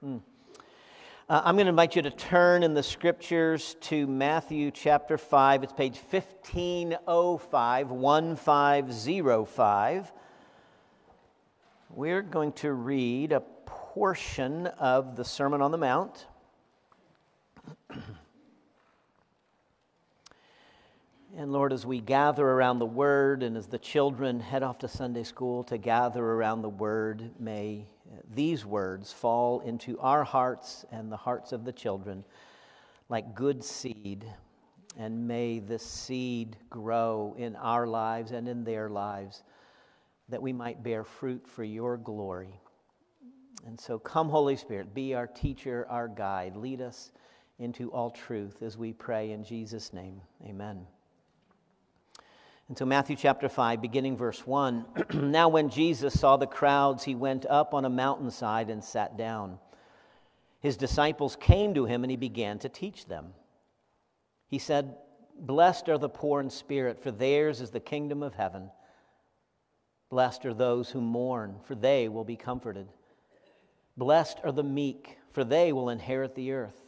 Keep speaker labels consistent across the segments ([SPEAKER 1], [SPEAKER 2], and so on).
[SPEAKER 1] Uh, I'm going to invite you to turn in the scriptures to Matthew chapter 5. It's page 1505, 1505. We're going to read a portion of the Sermon on the Mount. And Lord, as we gather around the Word and as the children head off to Sunday school to gather around the Word, may these words fall into our hearts and the hearts of the children like good seed. And may this seed grow in our lives and in their lives that we might bear fruit for your glory. And so, come, Holy Spirit, be our teacher, our guide. Lead us into all truth as we pray in Jesus' name. Amen. And so, Matthew chapter 5, beginning verse 1 Now, when Jesus saw the crowds, he went up on a mountainside and sat down. His disciples came to him, and he began to teach them. He said, Blessed are the poor in spirit, for theirs is the kingdom of heaven. Blessed are those who mourn, for they will be comforted. Blessed are the meek, for they will inherit the earth.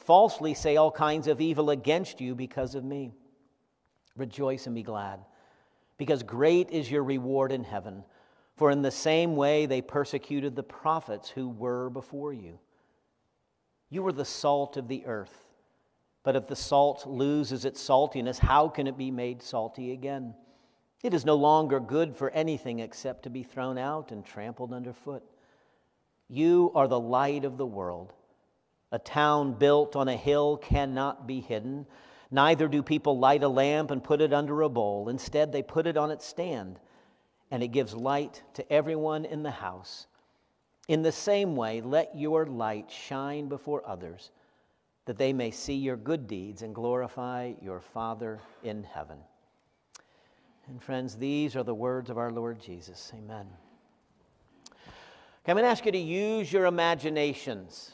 [SPEAKER 1] falsely say all kinds of evil against you because of me. Rejoice and be glad, because great is your reward in heaven. For in the same way they persecuted the prophets who were before you. You were the salt of the earth. But if the salt loses its saltiness, how can it be made salty again? It is no longer good for anything except to be thrown out and trampled underfoot. You are the light of the world. A town built on a hill cannot be hidden. Neither do people light a lamp and put it under a bowl. Instead, they put it on its stand, and it gives light to everyone in the house. In the same way, let your light shine before others, that they may see your good deeds and glorify your Father in heaven. And friends, these are the words of our Lord Jesus. Amen. Okay, I'm going to ask you to use your imaginations.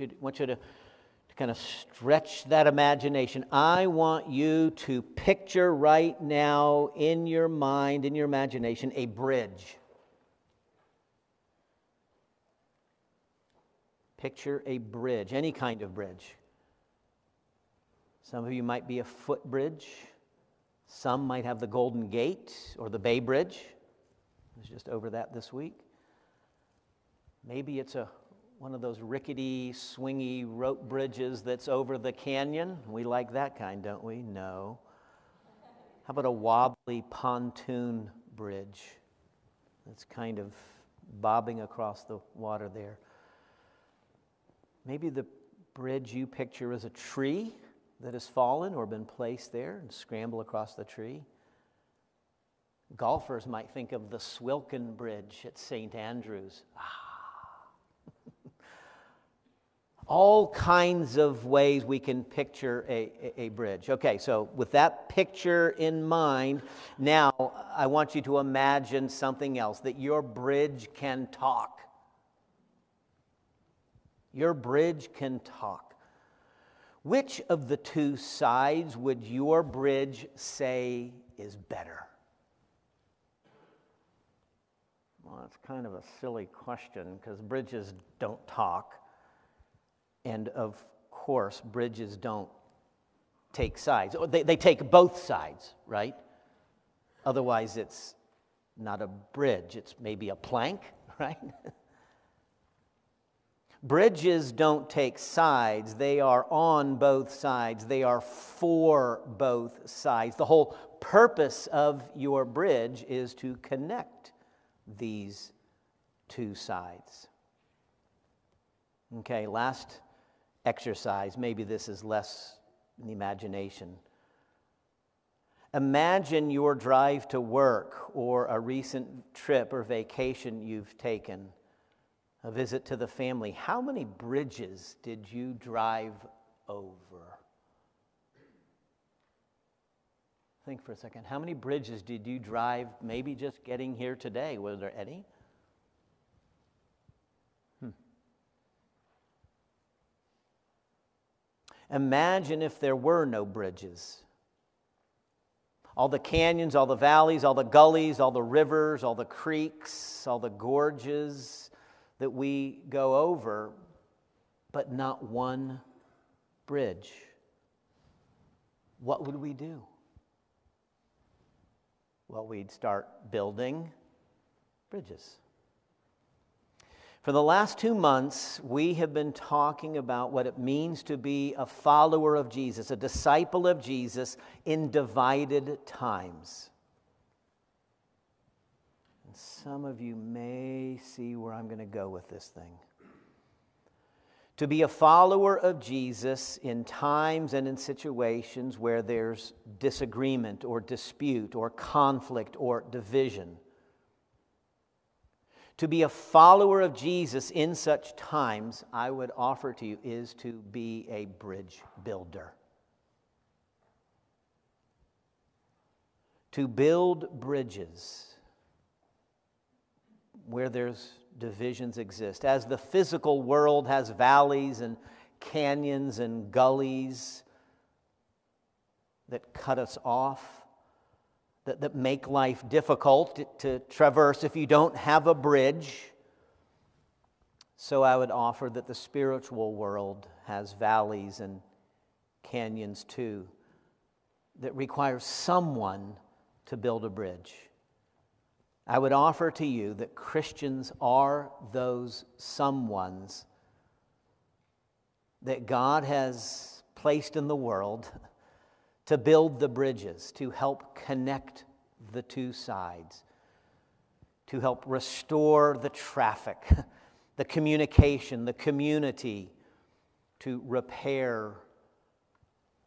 [SPEAKER 1] I want you to, to kind of stretch that imagination. I want you to picture right now in your mind, in your imagination, a bridge. Picture a bridge, any kind of bridge. Some of you might be a footbridge. Some might have the Golden Gate or the Bay Bridge. I was just over that this week. Maybe it's a one of those rickety, swingy rope bridges that's over the canyon. We like that kind, don't we? No. How about a wobbly pontoon bridge that's kind of bobbing across the water there? Maybe the bridge you picture is a tree that has fallen or been placed there and scramble across the tree. Golfers might think of the Swilcan Bridge at St. Andrews. Ah, all kinds of ways we can picture a, a, a, bridge. Okay, so with that picture in mind, now I want you to imagine something else that your bridge can talk. Your bridge can talk. Which of the two sides would your bridge say is better? Well, that's kind of a silly question because bridges don't talk. And of course, bridges don't take sides. They, they take both sides, right? Otherwise, it's not a bridge, it's maybe a plank, right? Bridges don't take sides, they are on both sides, they are for both sides. The whole purpose of your bridge is to connect these two sides. Okay, last exercise. Maybe this is less in the imagination. Imagine your drive to work or a recent trip or vacation you've taken. a visit to the family. How many bridges did you drive over? Think for a second. How many bridges did you drive, maybe just getting here today? Were there any? Imagine if there were no bridges. All the canyons, all the valleys, all the gullies, all the rivers, all the creeks, all the gorges that we go over, but not one bridge. What would we do? Well, we'd start building bridges. For the last two months, we have been talking about what it means to be a follower of Jesus, a disciple of Jesus in divided times. And some of you may see where I'm going to go with this thing. To be a follower of Jesus in times and in situations where there's disagreement or dispute or conflict or division. To be a follower of Jesus in such times, I would offer to you, is to be a bridge builder. To build bridges where there's divisions exist. As the physical world has valleys and canyons and gullies that cut us off, that, that make life difficult to, to traverse if you don't have a bridge. So I would offer that the spiritual world has valleys and canyons too that require someone to build a bridge. I would offer to you that Christians are those someones that God has placed in the world to build the bridges, to help connect the two sides, to help restore the traffic, the communication, the community, to repair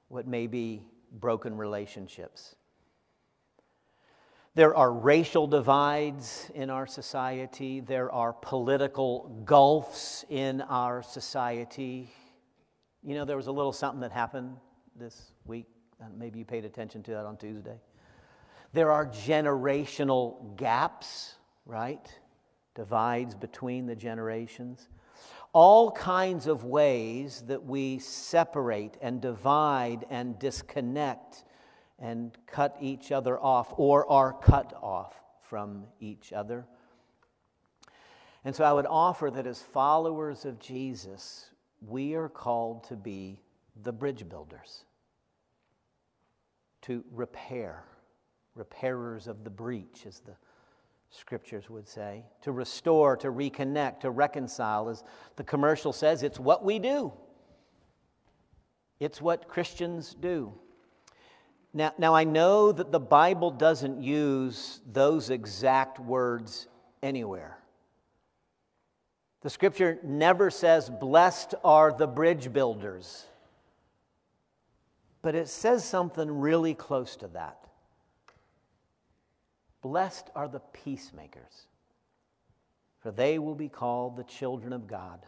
[SPEAKER 1] what may be broken relationships. There are racial divides in our society. There are political gulfs in our society. You know, there was a little something that happened this week. Maybe you paid attention to that on Tuesday. There are generational gaps, right? Divides between the generations. All kinds of ways that we separate and divide and disconnect and cut each other off or are cut off from each other. And so I would offer that as followers of Jesus, we are called to be the bridge builders, to repair, repairers of the breach, as the scriptures would say, to restore, to reconnect, to reconcile. As the commercial says, it's what we do, it's what Christians do. Now, now, I know that the Bible doesn't use those exact words anywhere. The scripture never says, Blessed are the bridge builders. But it says something really close to that. Blessed are the peacemakers, for they will be called the children of God.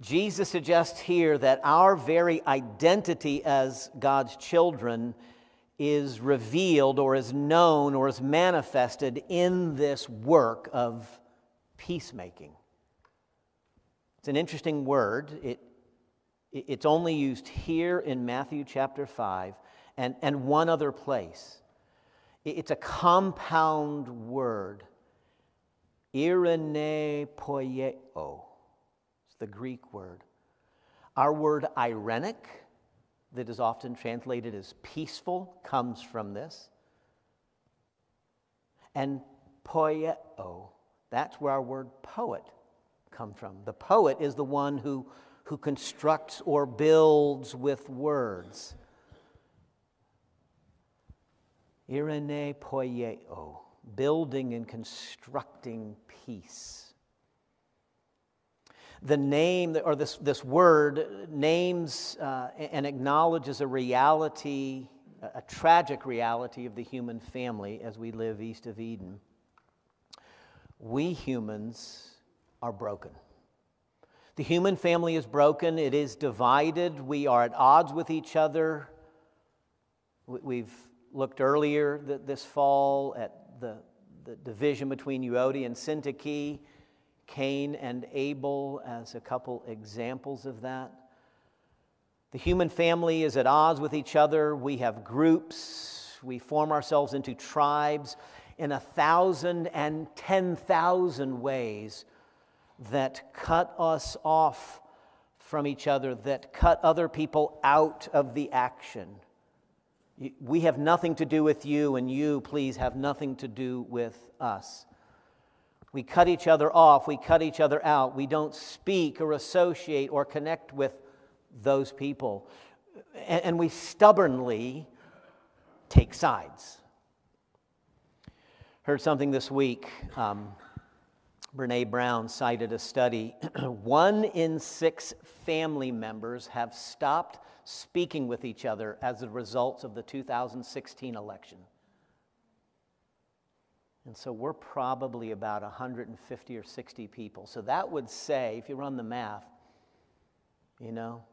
[SPEAKER 1] Jesus suggests here that our very identity as God's children is revealed or is known or is manifested in this work of peacemaking. It's an interesting word. It, it's only used here in Matthew chapter 5 and, and one other place. It's a compound word. Irene poieo It's the Greek word. Our word irenic, that is often translated as peaceful, comes from this. And poieo, that's where our word poet comes from. The poet is the one who, who constructs or builds with words. Irene poieo, building and constructing peace the name or this, this word names uh, and acknowledges a reality, a tragic reality of the human family as we live east of Eden. we humans are broken. The human family is broken, it is divided, we are at odds with each other. We've looked earlier this fall at the, the division between Euodia and Syntyche, Cain and Abel as a couple examples of that. The human family is at odds with each other. We have groups, we form ourselves into tribes in a thousand and ten thousand ways that cut us off from each other, that cut other people out of the action. We have nothing to do with you, and you, please, have nothing to do with us. We cut each other off, we cut each other out. We don't speak or associate or connect with those people. And we stubbornly take sides. Heard something this week. Um, Brene Brown cited a study. One in six family members have stopped speaking with each other as a result of the 2016 election. And so we're probably about 150 or 60 people. So that would say, if you run the math, you know,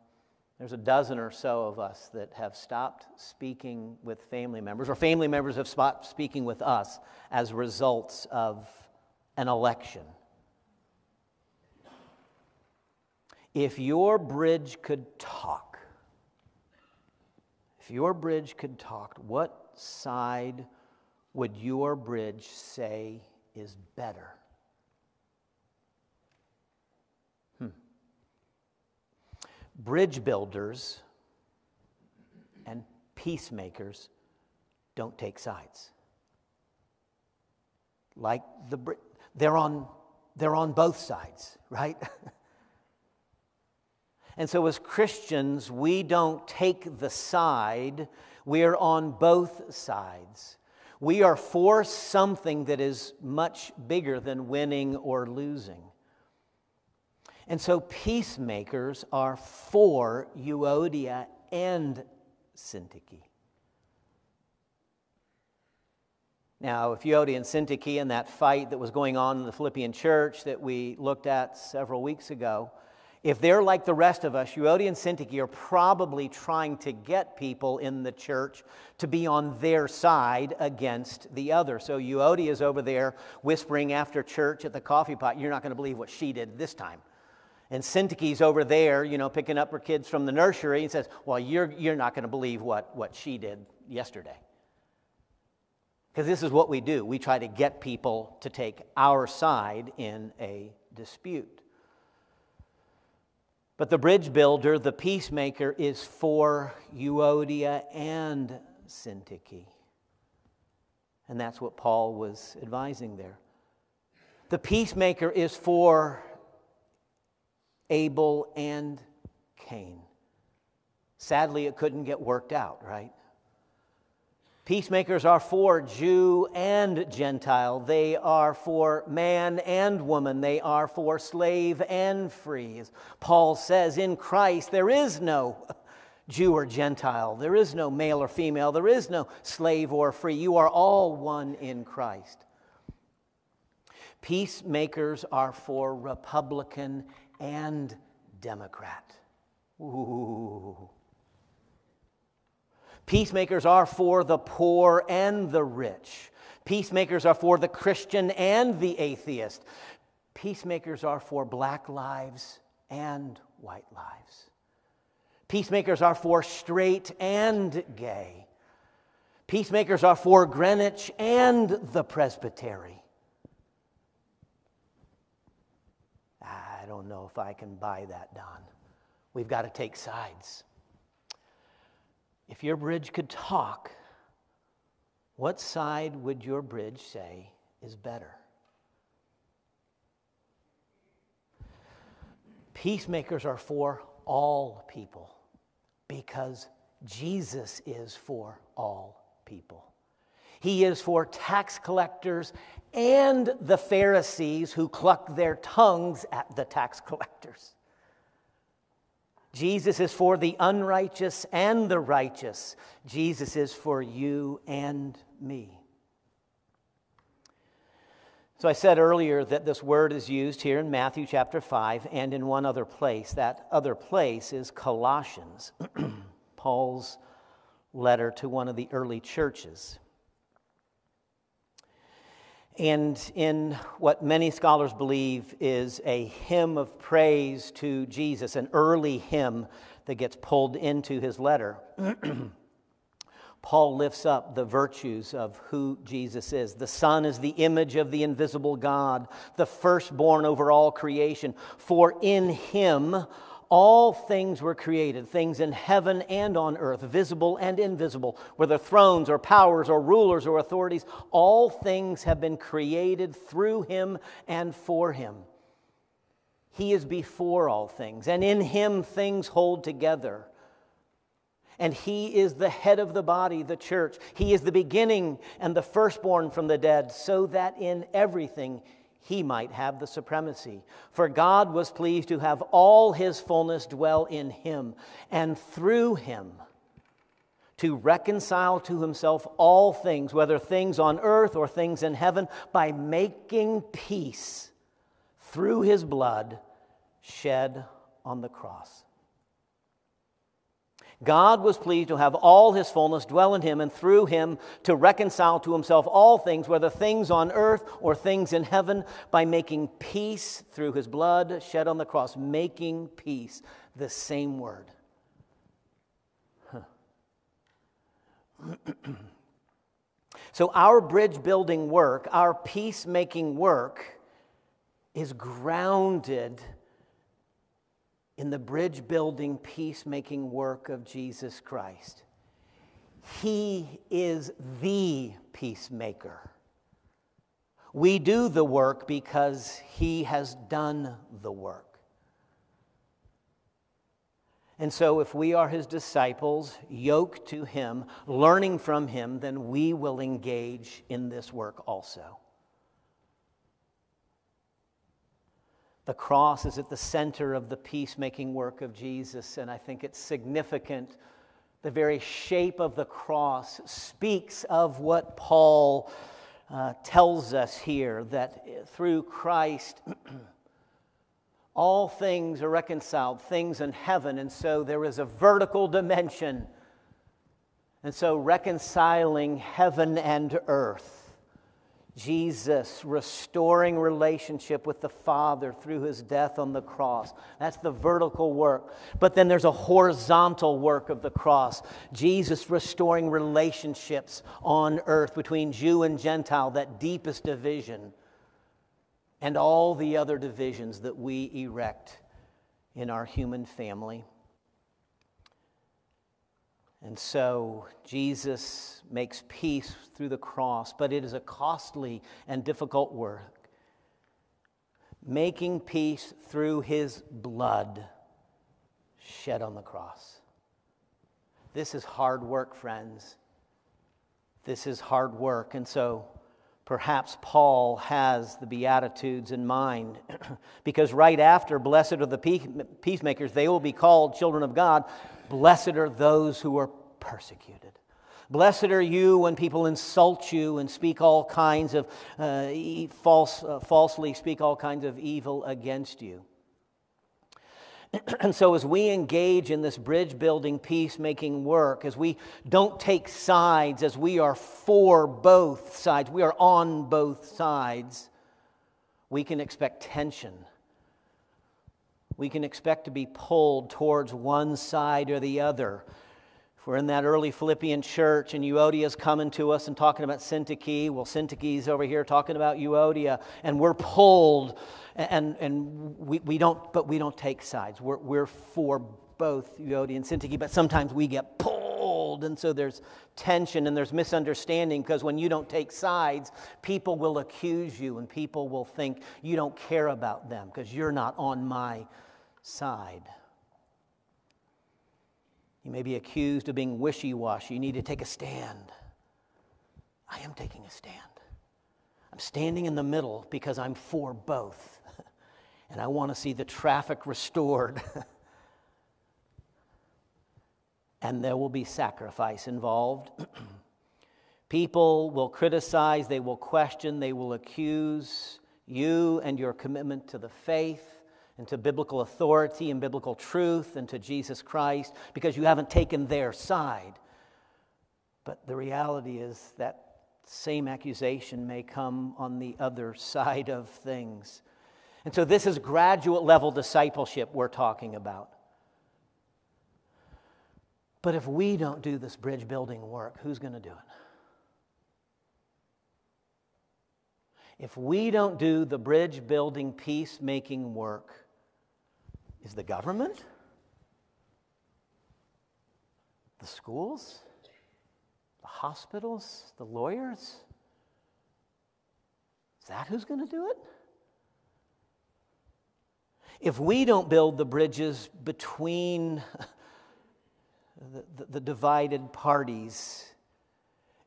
[SPEAKER 1] there's a dozen or so of us that have stopped speaking with family members, or family members have stopped speaking with us as results of an election. If your bridge could talk, if your bridge could talk, what side would your bridge say is better? Hmm. Bridge builders and peacemakers don't take sides. Like the they're on they're on both sides, right? and so as Christians, we don't take the side, we're on both sides. We are for something that is much bigger than winning or losing. And so peacemakers are for Euodia and Syntyche. Now, if Euodia and Syntyche in that fight that was going on in the Philippian church that we looked at several weeks ago, if they're like the rest of us, Euodia and Syntyche are probably trying to get people in the church to be on their side against the other. So Euodia is over there whispering after church at the coffee pot, You're not going to believe what she did this time. And Syntyche's over there, you know, picking up her kids from the nursery and says, Well, you're, you're not going to believe what, what she did yesterday. Because this is what we do we try to get people to take our side in a dispute. But the bridge builder, the peacemaker, is for Euodia and Syntyche. And that's what Paul was advising there. The peacemaker is for Abel and Cain. Sadly, it couldn't get worked out, right? Peacemakers are for Jew and Gentile. They are for man and woman. They are for slave and free. As Paul says, in Christ there is no Jew or Gentile. There is no male or female. There is no slave or free. You are all one in Christ. Peacemakers are for Republican and Democrat. Ooh. Peacemakers are for the poor and the rich. Peacemakers are for the Christian and the atheist. Peacemakers are for black lives and white lives. Peacemakers are for straight and gay. Peacemakers are for Greenwich and the presbytery. I don't know if I can buy that, Don. We've got to take sides. If your bridge could talk, what side would your bridge say is better? Peacemakers are for all people because Jesus is for all people. He is for tax collectors and the Pharisees who cluck their tongues at the tax collectors. Jesus is for the unrighteous and the righteous. Jesus is for you and me. So I said earlier that this word is used here in Matthew chapter 5 and in one other place. That other place is Colossians, Paul's letter to one of the early churches. And in what many scholars believe is a hymn of praise to Jesus, an early hymn that gets pulled into his letter. Paul lifts up the virtues of who Jesus is. The Son is the image of the invisible God, the firstborn over all creation. For in him all things were created, things in heaven and on earth, visible and invisible, whether thrones or powers or rulers or authorities, all things have been created through him and for him. He is before all things, and in him things hold together. And he is the head of the body, the church. He is the beginning and the firstborn from the dead, so that in everything he might have the supremacy. For God was pleased to have all his fullness dwell in him, and through him to reconcile to himself all things, whether things on earth or things in heaven, by making peace through his blood shed on the cross. God was pleased to have all his fullness dwell in him and through him to reconcile to himself all things, whether things on earth or things in heaven, by making peace through his blood shed on the cross. Making peace, the same word. Huh. so, our bridge building work, our peacemaking work, is grounded in the bridge building, peacemaking work of Jesus Christ. He is the peacemaker. We do the work because He has done the work. And so, if we are His disciples, yoked to Him, learning from Him, then we will engage in this work also. The cross is at the center of the peacemaking work of Jesus, and I think it's significant. The very shape of the cross speaks of what Paul uh, tells us here that through Christ, all things are reconciled, things in heaven, and so there is a vertical dimension. And so, reconciling heaven and earth Jesus restoring relationship with the Father through his death on the cross. That's the vertical work. But then there's a horizontal work of the cross. Jesus restoring relationships on earth between Jew and Gentile, that deepest division, and all the other divisions that we erect in our human family. And so Jesus makes peace through the cross, but it is a costly and difficult work. Making peace through his blood shed on the cross. This is hard work, friends. This is hard work. And so perhaps Paul has the Beatitudes in mind. because right after, blessed are the peacemakers, they will be called children of God. Blessed are those who are persecuted. Blessed are you when people insult you and speak all kinds of uh, false, uh, falsely speak all kinds of evil against you. And so, as we engage in this bridge building, peacemaking work, as we don't take sides, as we are for both sides, we are on both sides, we can expect tension we can expect to be pulled towards one side or the other. We're in that early Philippian church and Euodia's coming to us and talking about Syntyche, well, Syntyche's over here talking about Euodia, and we're pulled, and, and we, we don't, but we don't take sides. We're, we're for both Euodia and Syntyche, but sometimes we get pulled, and so there's tension and there's misunderstanding because when you don't take sides, people will accuse you and people will think you don't care about them because you're not on my side. You may be accused of being wishy washy. You need to take a stand. I am taking a stand. I'm standing in the middle because I'm for both. and I want to see the traffic restored. and there will be sacrifice involved. People will criticize, they will question, they will accuse you and your commitment to the faith and to biblical authority and biblical truth and to Jesus Christ because you haven't taken their side. But the reality is that same accusation may come on the other side of things. And so, this is graduate level discipleship we're talking about. But if we don't do this bridge building work, who's going to do it? If we don't do the bridge building, peacemaking work, is the government? The schools? The hospitals? The lawyers? Is that who's going to do it? If we don't build the bridges between the, the, the, divided parties,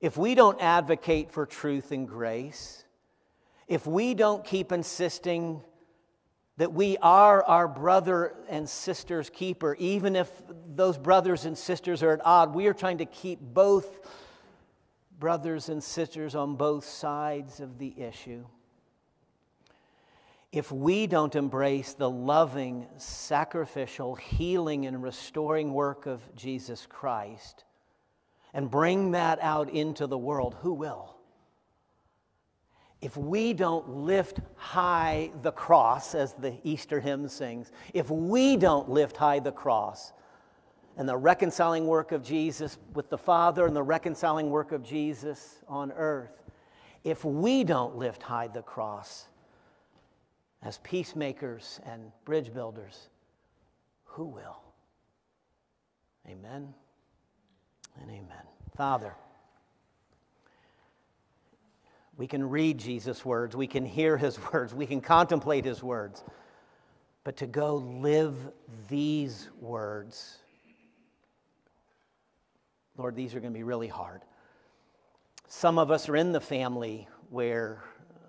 [SPEAKER 1] if we don't advocate for truth and grace, if we don't keep insisting that we are our brother and sister's keeper, even if those brothers and sisters are at odds, we are trying to keep both brothers and sisters on both sides of the issue. If we don't embrace the loving, sacrificial, healing, and restoring work of Jesus Christ and bring that out into the world, who will? If we don't lift high the cross, as the Easter hymn sings, if we don't lift high the cross and the reconciling work of Jesus with the Father and the reconciling work of Jesus on earth, if we don't lift high the cross as peacemakers and bridge builders, who will? Amen and amen. Father, we can read Jesus' words, we can hear his words, we can contemplate his words. But to go live these words, Lord, these are going to be really hard. Some of us are in the family where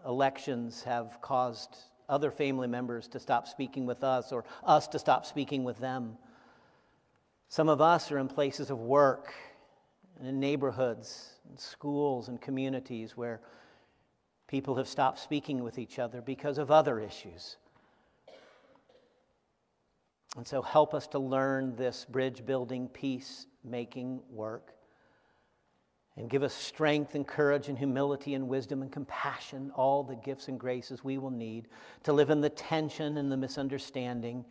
[SPEAKER 1] elections have caused other family members to stop speaking with us or us to stop speaking with them. Some of us are in places of work and in neighborhoods, and schools, and communities where People have stopped speaking with each other because of other issues. And so help us to learn this bridge building, peace making work. And give us strength and courage and humility and wisdom and compassion, all the gifts and graces we will need to live in the tension and the misunderstanding,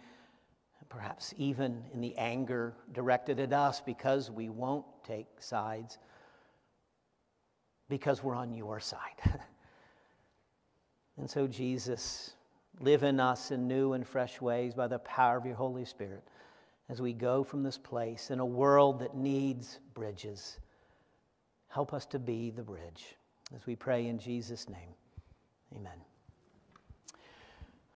[SPEAKER 1] and perhaps even in the anger directed at us because we won't take sides, because we're on your side. And so, Jesus, live in us in new and fresh ways by the power of your Holy Spirit as we go from this place in a world that needs bridges. Help us to be the bridge. As we pray in Jesus' name, amen.